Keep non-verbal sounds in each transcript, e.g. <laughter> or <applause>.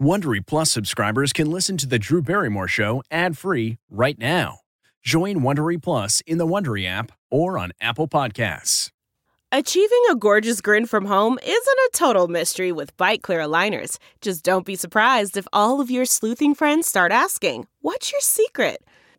Wondery Plus subscribers can listen to the Drew Barrymore Show ad-free right now. Join Wondery Plus in the Wondery app or on Apple Podcasts. Achieving a gorgeous grin from home isn't a total mystery with Byte Clear aligners. Just don't be surprised if all of your sleuthing friends start asking, "What's your secret?"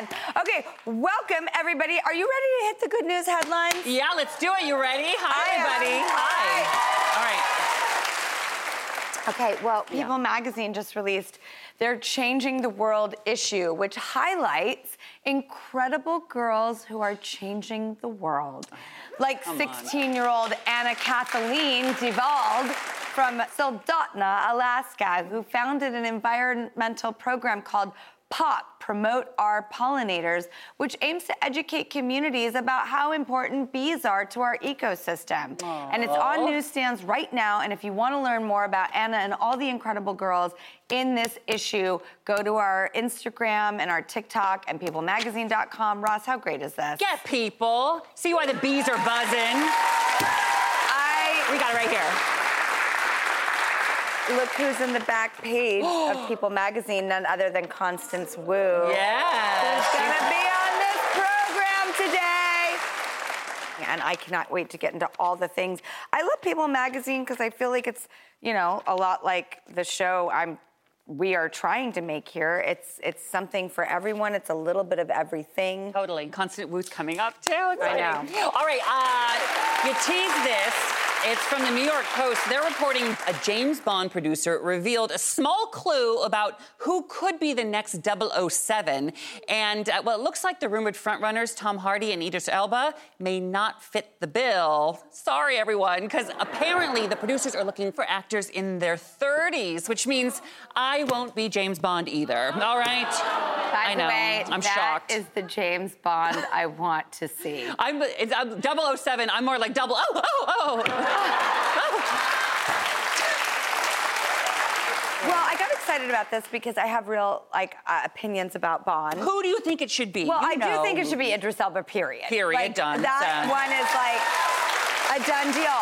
Okay, welcome everybody. Are you ready to hit the good news headlines? Yeah, let's do it. You ready? Hi, buddy. Hi. All right. Okay, well, People yeah. magazine just released their Changing the World issue, which highlights incredible girls who are changing the world. Like 16 year old Anna Kathleen Divald from Soldotna, Alaska, who founded an environmental program called POP, Promote Our Pollinators, which aims to educate communities about how important bees are to our ecosystem. And it's on newsstands right now. And if you want to learn more about Anna and all the incredible girls in this issue, go to our Instagram and our TikTok and peoplemagazine.com. Ross, how great is this? Get people. See why the bees are buzzing. I We got it right here. Look who's in the back page of <gasps> People Magazine, none other than Constance Wu. Yeah. Who's gonna be on this program today. And I cannot wait to get into all the things. I love People Magazine because I feel like it's, you know, a lot like the show I'm we are trying to make here. It's it's something for everyone. It's a little bit of everything. Totally. Constance Wu's coming up too. I Exciting. All right. Uh, you tease this. It's from the New York Post. They're reporting a James Bond producer revealed a small clue about who could be the next 007. And, uh, well, it looks like the rumored frontrunners, Tom Hardy and Idris Elba, may not fit the bill. Sorry, everyone, because apparently the producers are looking for actors in their 30s, which means I won't be James Bond either. All right? By I the know. way, I'm that shocked. is the James Bond I want to see. <laughs> I'm, it's, I'm 007. I'm more like double. Oh, oh, oh. Well, I got excited about this because I have real like uh, opinions about Bond. Who do you think it should be? Well, You I do think it should be Idris Elba. Period. Period, Like, done, That done. one is like a done deal.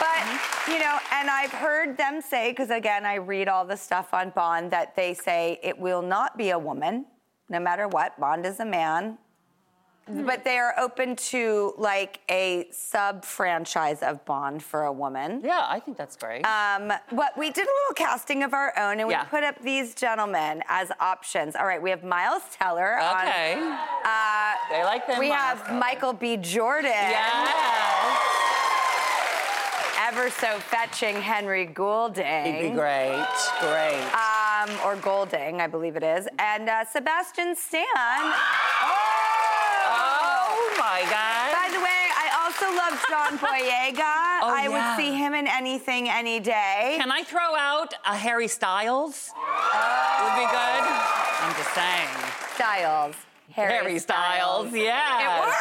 But Mm-hmm. you know, and I've heard them say because again, I read all the stuff on Bond that they say it will not be a woman, no matter what. Bond is a man. Hmm. But they are open to like a sub franchise of Bond for a woman. Yeah, I think that's great. Um, what we did a little casting of our own, and we Yeah. put up these gentlemen as options. All right, we have Miles Teller. on- okay. uh, They like them, We Miles have Teller. Michael B. Jordan. yeah. Ever so fetching Henry Goulding. He'd be great. Great. Um, or Golding, I believe it is, and uh, Sebastian Stan. Oh God. By the way, I also love John <laughs> Boyega. Oh, I yeah. would see him in anything, any day. Can I throw out a Harry Styles? Oh. Would be good. I'm just saying. Styles. Harry, Harry Styles. Yeah. It works.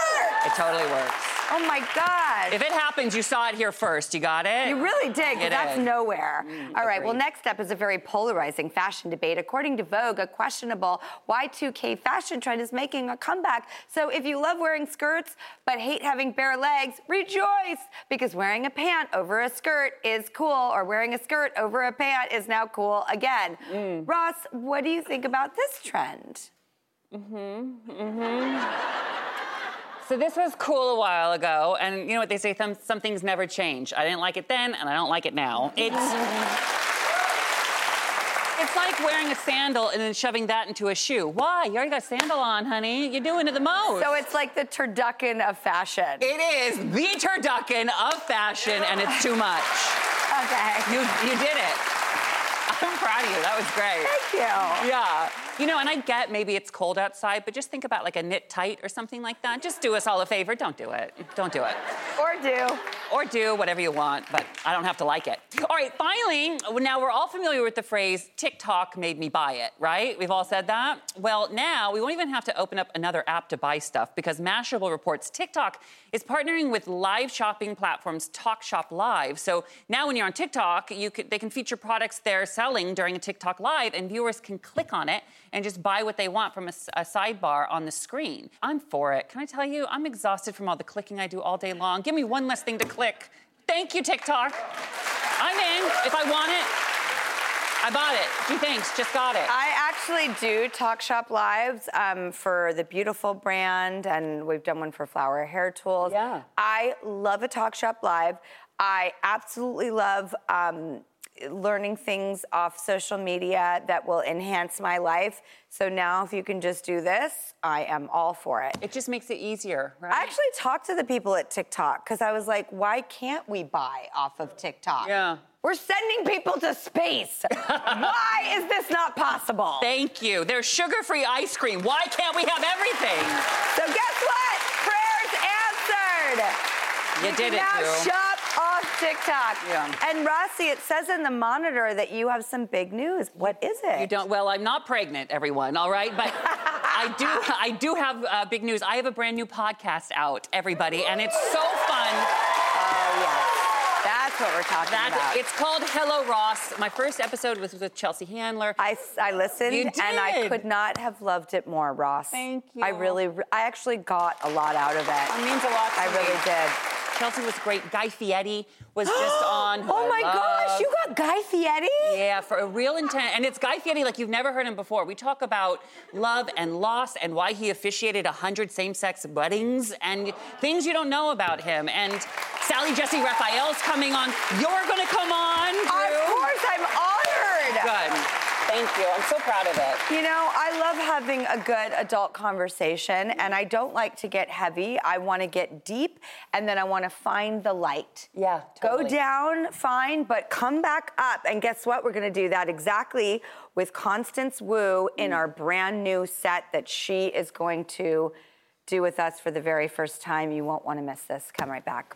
It totally works. Oh my God. If it happens, you saw it here first. You got it? You really did, that's nowhere. Mm, All right, well, next up is a very polarizing fashion debate. According to Vogue, a questionable Y2K fashion trend is making a comeback. So if you love wearing skirts but hate having bare legs, rejoice! Because wearing a pant over a skirt is cool, or wearing a skirt over a pant is now cool again. Mm. Ross, what do you think about this trend? Mm-hmm, mm-hmm. So this was cool a while ago, and you know what they say? Some, some things never change. I didn't like it then, and I don't like it now. It's <laughs> it's like wearing a sandal and then shoving that into a shoe. Why? You already got a sandal on, honey. You're doing it the most. So it's like the turducken of fashion. it is the turducken of fashion, and it's too much. <laughs> okay. You you did it. I'm <laughs> proud of you. That was great. Thank you. Yeah. You know, and I get maybe it's cold outside, but just think about like a knit tight or something like that. Just do us all a favor. Don't do it. Don't do it. Or do. Or do whatever you want, but I don't have to like it. All right, finally, now we're all familiar with the phrase TikTok made me buy it, right? We've all said that. Well, now we won't even have to open up another app to buy stuff because Mashable reports TikTok is partnering with live shopping platforms Talk Shop Live. So now when you're on TikTok, you can, they can feature products they're selling during a TikTok Live, and viewers can click on it and just buy what they want from a sidebar on the screen. I'm for it. Can I tell you, I'm exhausted from all the clicking I do all day long. Give me one less thing to click. Thank you, TikTok. I'm in. If I want it, I bought it. Gee, thanks. Just got it. I actually do Talk Shop Lives um, for the Beautiful brand, and we've done one for Flower Hair Tools. Yeah. I love a Talk Shop Live. I absolutely love um, learning things off social media that will enhance my life. So now, if you can just do this, I am all for it. It just makes it easier, right? I actually talked to the people at TikTok because I was like, why can't we buy off of TikTok? Yeah. We're sending people to space. <laughs> why is this not possible? Thank you. There's sugar-free ice cream. Why can't we have everything? So guess what? Prayers answered. You did can it, now too. shop off TikTok. Yeah. And Rossi, it says in the monitor that you have some big news. What is it? You don't. Well, I'm not pregnant, everyone. All right, but <laughs> I do. I do have uh, big news. I have a brand new podcast out, everybody, and it's so fun. Oh yes. That's what we're talking That's about. it's called Hello Ross. My first episode was with Chelsea Handler. I, I listened You and I could not have loved it more, Ross. Thank you. I really, I actually got a lot out of it. It means a lot to I me. really did. Chelsea was great. Guy Fieri was <gasps> just on. who Oh I my gosh, you got Guy Fieri? Yeah, for a real intent. And it's Guy Fieri like you've never heard him before. We talk about love and loss and why he officiated 100 same sex weddings and things you don't know about him. And Sally Jessy Raphael's coming on. You're going to come on. Of Drew. course, I'm honored. Good. Thank you. I'm so proud of it. You know, I love having a good adult conversation, and I don't like to get heavy. I want to get deep, and then I want to find the light. Yeah, totally. Go down, fine, but come back up. And guess what? We're going to do that exactly with Constance Wu in our brand new set that she is going to do with us for the very first time. You won't want to miss this. Come right back.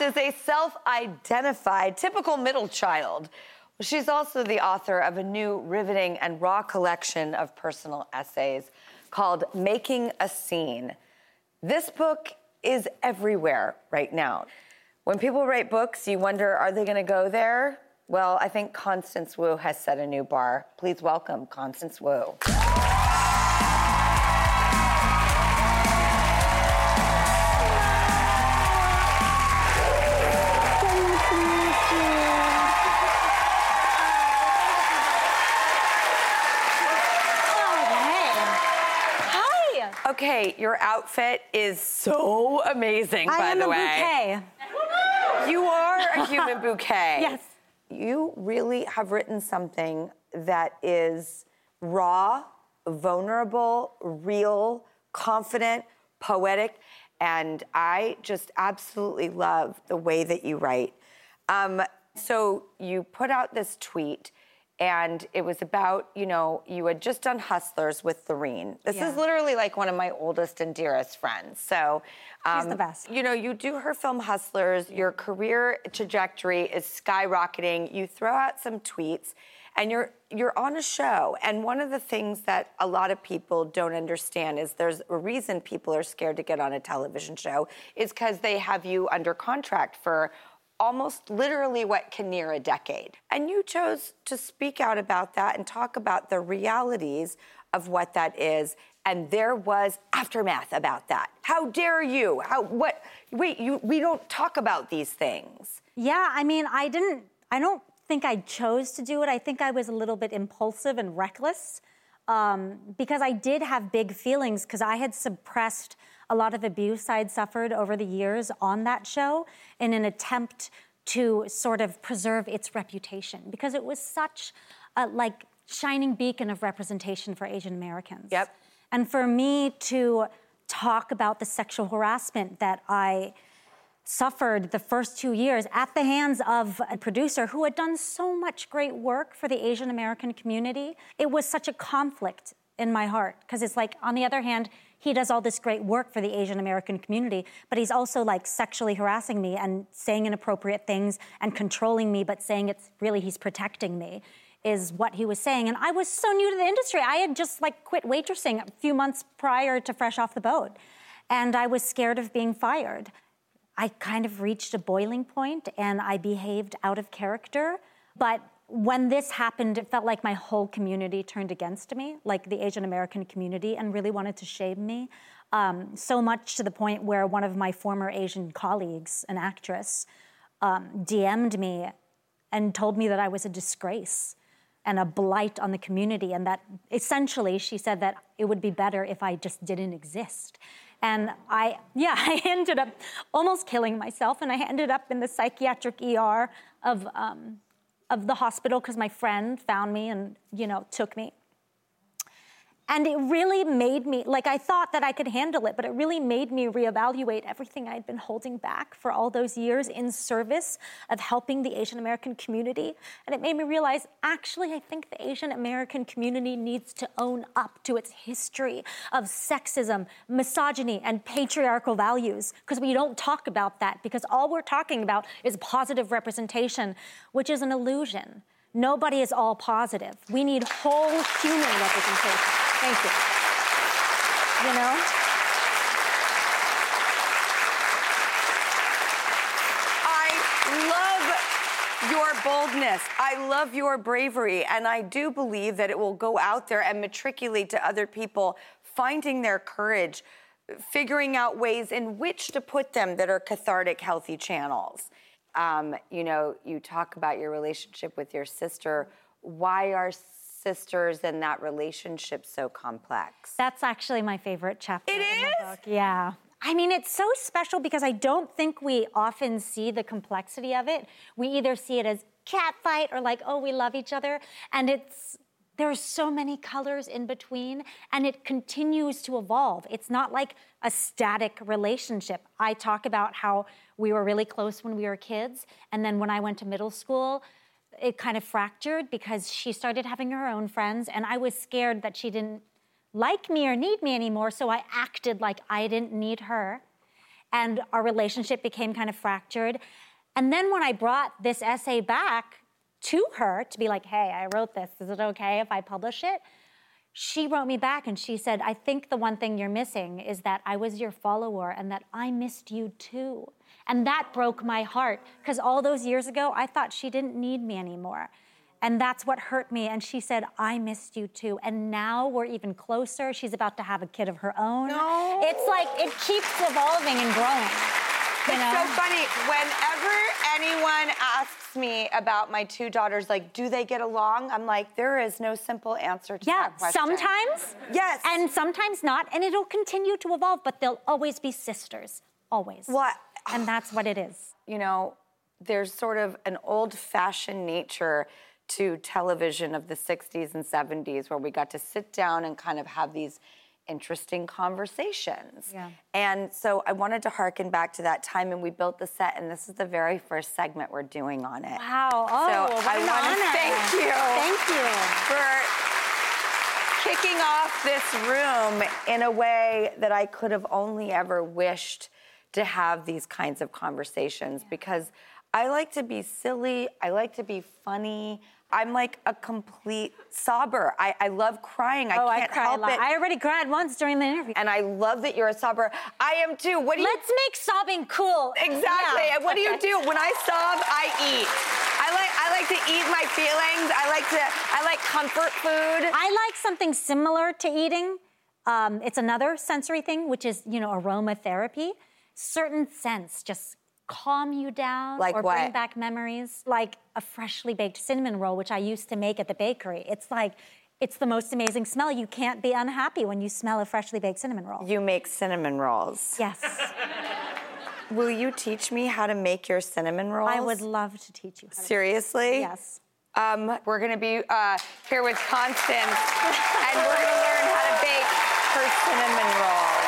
Is a self identified typical middle child. She's also the author of a new riveting and raw collection of personal essays called Making a Scene. This book is everywhere right now. When people write books, you wonder, are they going to go there? Well, I think Constance Wu has set a new bar. Please welcome Constance Wu. Okay, your outfit is so amazing, I by am the a way. bouquet. You are a human bouquet. <laughs> Yes. You really have written something that is raw, vulnerable, real, confident, poetic, and I just absolutely love the way that you write. Um, so you put out this tweet. And it was about, you know, you had just done Hustlers with Lorene. This Yeah. is literally like one of my oldest and dearest friends. So, um, She's the best. you know, you do her film Hustlers, your career trajectory is skyrocketing. You throw out some tweets and you're you're on a show. And one of the things that a lot of people don't understand is there's a reason people are scared to get on a television show is cuz they have you under contract for almost literally what can near a decade. And you chose to speak out about that and talk about the realities of what that is. And there was aftermath about that. How dare you? How what wait, you we don't talk about these things. Yeah, I mean, I didn't, I don't think I chose to do it. I think I was a little bit impulsive and reckless um, because I did have big feelings because I had suppressed a lot of abuse I'd suffered over the years on that show in an attempt to sort of preserve its reputation because it was such a like shining beacon of representation for Asian Americans. Yep. And for me to talk about the sexual harassment that I suffered the first two years at the hands of a producer who had done so much great work for the Asian American community. It was such a conflict in my heart because it's like, on the other hand, he does all this great work for the Asian American community, but he's also like sexually harassing me and saying inappropriate things and controlling me, but saying it's really he's protecting me is what he was saying. And I was so new to the industry. I had just like quit waitressing a few months prior to Fresh Off the Boat. And I was scared of being fired. I kind of reached a boiling point and I behaved out of character. But when this happened, it felt like my whole community turned against me, like the Asian American community, and really wanted to shame me. Um, so much to the point where one of my former Asian colleagues, an actress, um, DM'd me and told me that I was a disgrace and a blight on the community, and that essentially she said that it would be better if I just didn't exist. And I, <laughs> yeah, I ended up almost killing myself, and I ended up in the psychiatric ER of, um, of the hospital because my friend found me and, you know, took me. And it really made me, like, I thought that I could handle it, but it really made me reevaluate everything I'd been holding back for all those years in service of helping the Asian American community. And it made me realize actually, I think the Asian American community needs to own up to its history of sexism, misogyny, and patriarchal values, because we don't talk about that, because all we're talking about is positive representation, which is an illusion. Nobody is all positive. We need whole human representation. Thank you. You know? I love your boldness. I love your bravery. And I do believe that it will go out there and matriculate to other people, finding their courage, figuring out ways in which to put them that are cathartic, healthy channels. Um, you know, you talk about your relationship with your sister. Why are sisters and that relationship so complex? That's actually my favorite chapter. It in the book. Yeah. I mean, it's so special because I don't think we often see the complexity of it. We either see it as cat fight or like, oh, we love each other. And it's, there are so many colors in between, and it continues to evolve. It's not like a static relationship. I talk about how we were really close when we were kids, and then when I went to middle school, it kind of fractured because she started having her own friends, and I was scared that she didn't like me or need me anymore, so I acted like I didn't need her. And our relationship became kind of fractured. And then when I brought this essay back to her to be like, hey, I wrote this, is it okay if I publish it? she wrote me back and she said, I think the one thing you're missing is that I was your follower and that I missed you too. And that broke my heart because all those years ago, I thought she didn't need me anymore. And that's what hurt me. And she said, I missed you too. And now we're even closer. She's about to have a kid of her own. No. It's like it keeps evolving and growing. You It's know? so funny. Whenever anyone asks me about my two daughters, like, do they get along? I'm like, there is no simple answer to Yeah, that question. sometimes. Yes. And sometimes not. And it'll continue to evolve, but they'll always be sisters. Always. What? And that's what it is. You know, there's sort of an old fashioned nature to television of the 60s and 70s where we got to sit down and kind of have these interesting conversations. Yeah. And so I wanted to harken back to that time and we built the set and this is the very first segment we're doing on it. Wow. Oh, so I an want to thank you. Thank you. For kicking off this room in a way that I could have only ever wished to have these kinds of conversations because I like to be silly, I like to be funny. I'm like a complete sobber. I, I love crying. I oh, can't I cry help a lot. it. I already cried once during the interview. and I love that you're a sobber. I am too. What do you Let's make sobbing cool. Exactly. Yeah. And what do you do? When I sob, I eat. I like I like to eat my feelings. I like to I like comfort food. I like something similar to eating. Um, it's another sensory thing, which is, you know, aromatherapy. Certain scents just calm you down Like or what? bring back memories. Like a freshly baked cinnamon roll, which I used to make at the bakery. It's like, it's the most amazing smell. You can't be unhappy when you smell a freshly baked cinnamon roll. You make cinnamon rolls. Yes, <laughs> Will you teach me how to make your cinnamon rolls? I would love to teach you. How to Seriously? Yes. Um, we're gonna be uh, here with Constance, and we're gonna learn how to bake her cinnamon rolls.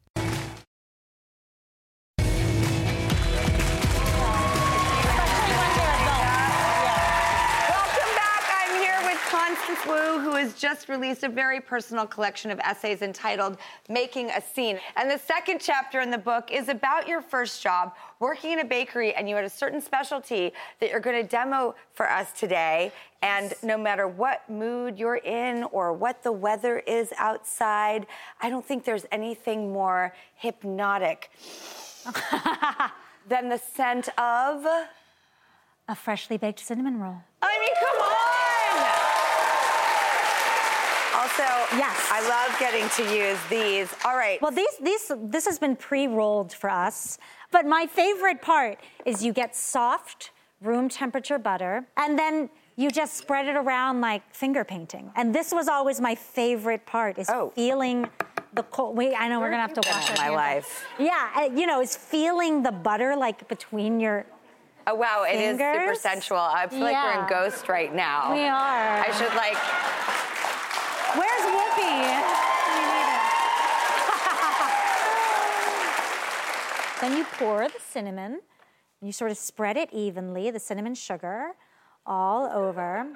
Who has just released a very personal collection of essays entitled Making a Scene. And the second chapter in the book is about your first job working in a bakery, and you had a certain specialty that you're going to demo for us today. And no matter what mood you're in or what the weather is outside, I don't think there's anything more hypnotic <laughs> than the scent of. A freshly baked cinnamon roll. I mean, come on! Also, Yes. I love getting to use these. All right. Well, these, these, this has been pre-rolled for us, but my favorite part is you get soft, room temperature butter, and then you just spread it around like finger painting. And this was always my favorite part is feeling the cold. Wait, I know we're gonna have to wash my hands. life. Yeah, uh, you know, is feeling the butter like between your. Oh wow, it is super sensual. I feel like we're in Yeah. Ghost right now. We are. I should like. Where's Whoopi? <laughs> then you pour the cinnamon, and you sort of spread it evenly, the cinnamon sugar, all over.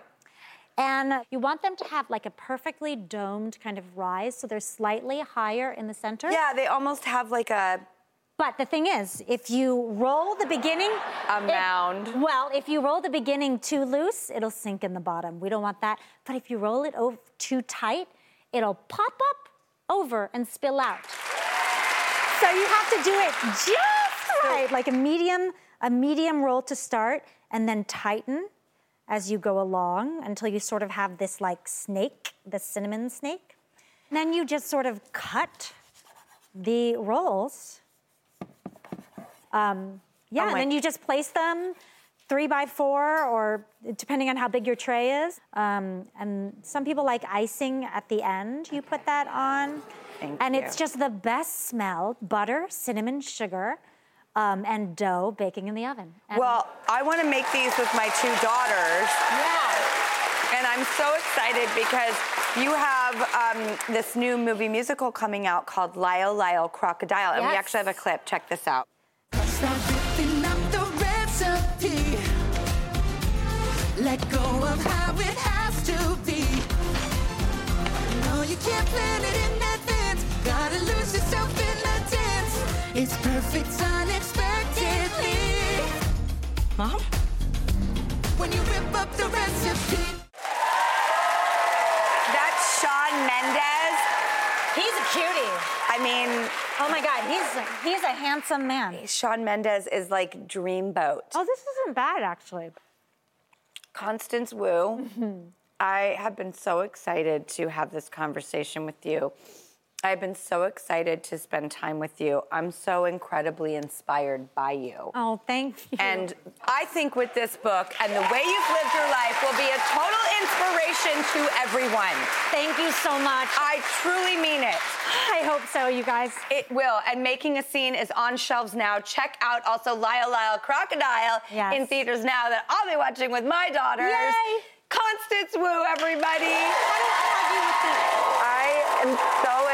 And you want them to have like a perfectly domed kind of rise, so they're slightly higher in the center. Yeah, they almost have like a. But the thing is, if you roll the beginning, A mound. well, if you roll the beginning too loose, it'll sink in the bottom. We don't want that. But if you roll it over too tight, it'll pop up over and spill out. So you have to do it just right, like a medium, a medium roll to start, and then tighten as you go along until you sort of have this like snake, the cinnamon snake. And then you just sort of cut the rolls. Um, yeah, Oh and then you just place them three by four, or depending on how big your tray is. Um, and some people like icing at the end. You put that on, Thank and you. it's just the best smell: butter, cinnamon, sugar, um, and dough baking in the oven. And- Well, I want to make these with my two daughters. Yeah. And I'm so excited because you have um, this new movie musical coming out called Lyle Lyle Crocodile. And we actually have a clip. Check this out. Let go of how it has to be. No, you can't plan it in advance. Gotta lose yourself in the dance. It's perfect unexpectedly. Mom? When you rip up the recipe. That's Shawn Mendes. He's a cutie. I mean, oh my God, he's he's a handsome man. Shawn Mendes is like dreamboat. Oh, this isn't bad actually. Constance Wu, mm-hmm. I have been so excited to have this conversation with you. I've been so excited to spend time with you. I'm so incredibly inspired by you. Oh, thank you. And I think with this book and the way you've lived your life will be a total inspiration to everyone. Thank you so much. I truly mean it. I hope so, you guys. It will. And Making a Scene is on shelves now. Check out also Lyle Lyle Crocodile Yes. in theaters now that I'll be watching with my daughters. Yay! Constance Wu, everybody. I am so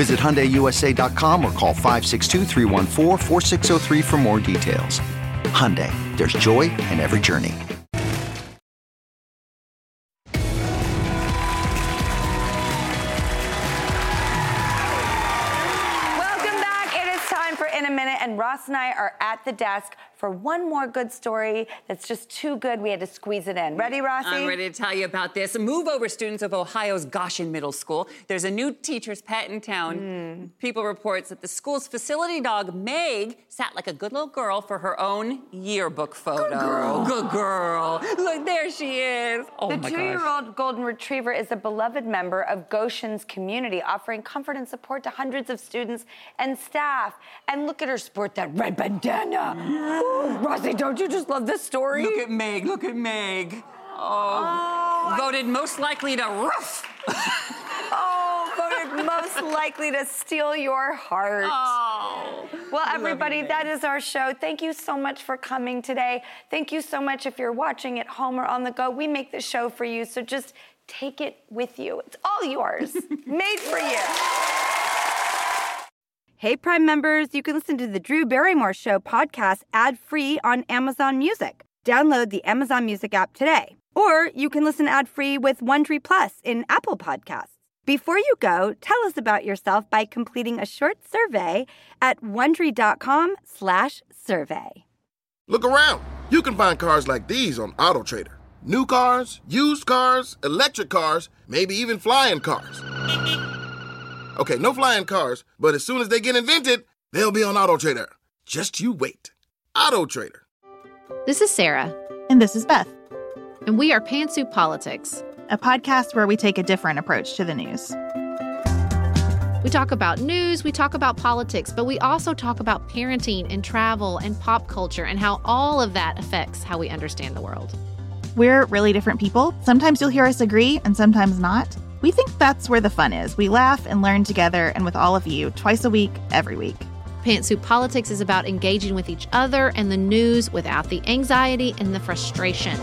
Visit HyundaiUSA.com or call 562-314-4603 for more details. Hyundai, there's joy in every journey. Welcome back. It is time for In a Minute, and Ross and I are at the desk for one more good story that's just too good. We had to squeeze it in. Ready, Rossi? I'm ready to tell you about this. Move over students of Ohio's Goshen Middle School. There's a new teacher's pet in town. Hmm. People reports that the school's facility dog Meg sat like a good little girl for her own yearbook photo. Good girl. Good girl. Look, there she is. Oh the two-year-old golden retriever is a beloved member of Goshen's community, offering comfort and support to hundreds of students and staff. And look at her sport that red bandana. <gasps> Rossi, don't you just love this story? Look at Meg. Look at Meg. Oh, oh voted most likely to roof. <laughs> Oh, voted most likely to steal your heart. Oh. Well, love you, everybody, that is our show. Thank you so much for coming today. Thank you so much if you're watching at home or on the go. We make the show for you, so just take it with you. It's all yours, <laughs> made for you. Hey, Prime members, you can listen to the Drew Barrymore Show podcast ad free on Amazon Music. Download the Amazon Music app today. Or you can listen ad free with Wondery Plus in Apple Podcasts. Before you go, tell us about yourself by completing a short survey at wondery.com/survey. Look around. You can find cars like these on AutoTrader. New cars, used cars, electric cars, maybe even flying cars. Okay, no flying cars, but as soon as they get invented, they'll be on Auto Trader. Just you wait. Auto Trader. This is Sarah, And this is Beth, and we are Pantsuit Politics. a podcast where we take a different approach to the news. We talk about news, we talk about politics, but we also talk about parenting and travel and pop culture and how all of that affects how we understand the world. We're really different people. Sometimes you'll hear us agree and sometimes not. We think that's where the fun is. We laugh and learn together and with all of you twice a week, every week. Pantsuit Politics is about engaging with each other and the news without the anxiety and the frustration.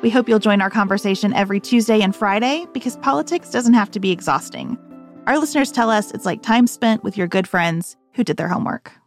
We hope you'll join our conversation every Tuesday and Friday because politics doesn't have to be exhausting. Our listeners tell us it's like time spent with your good friends who did their homework.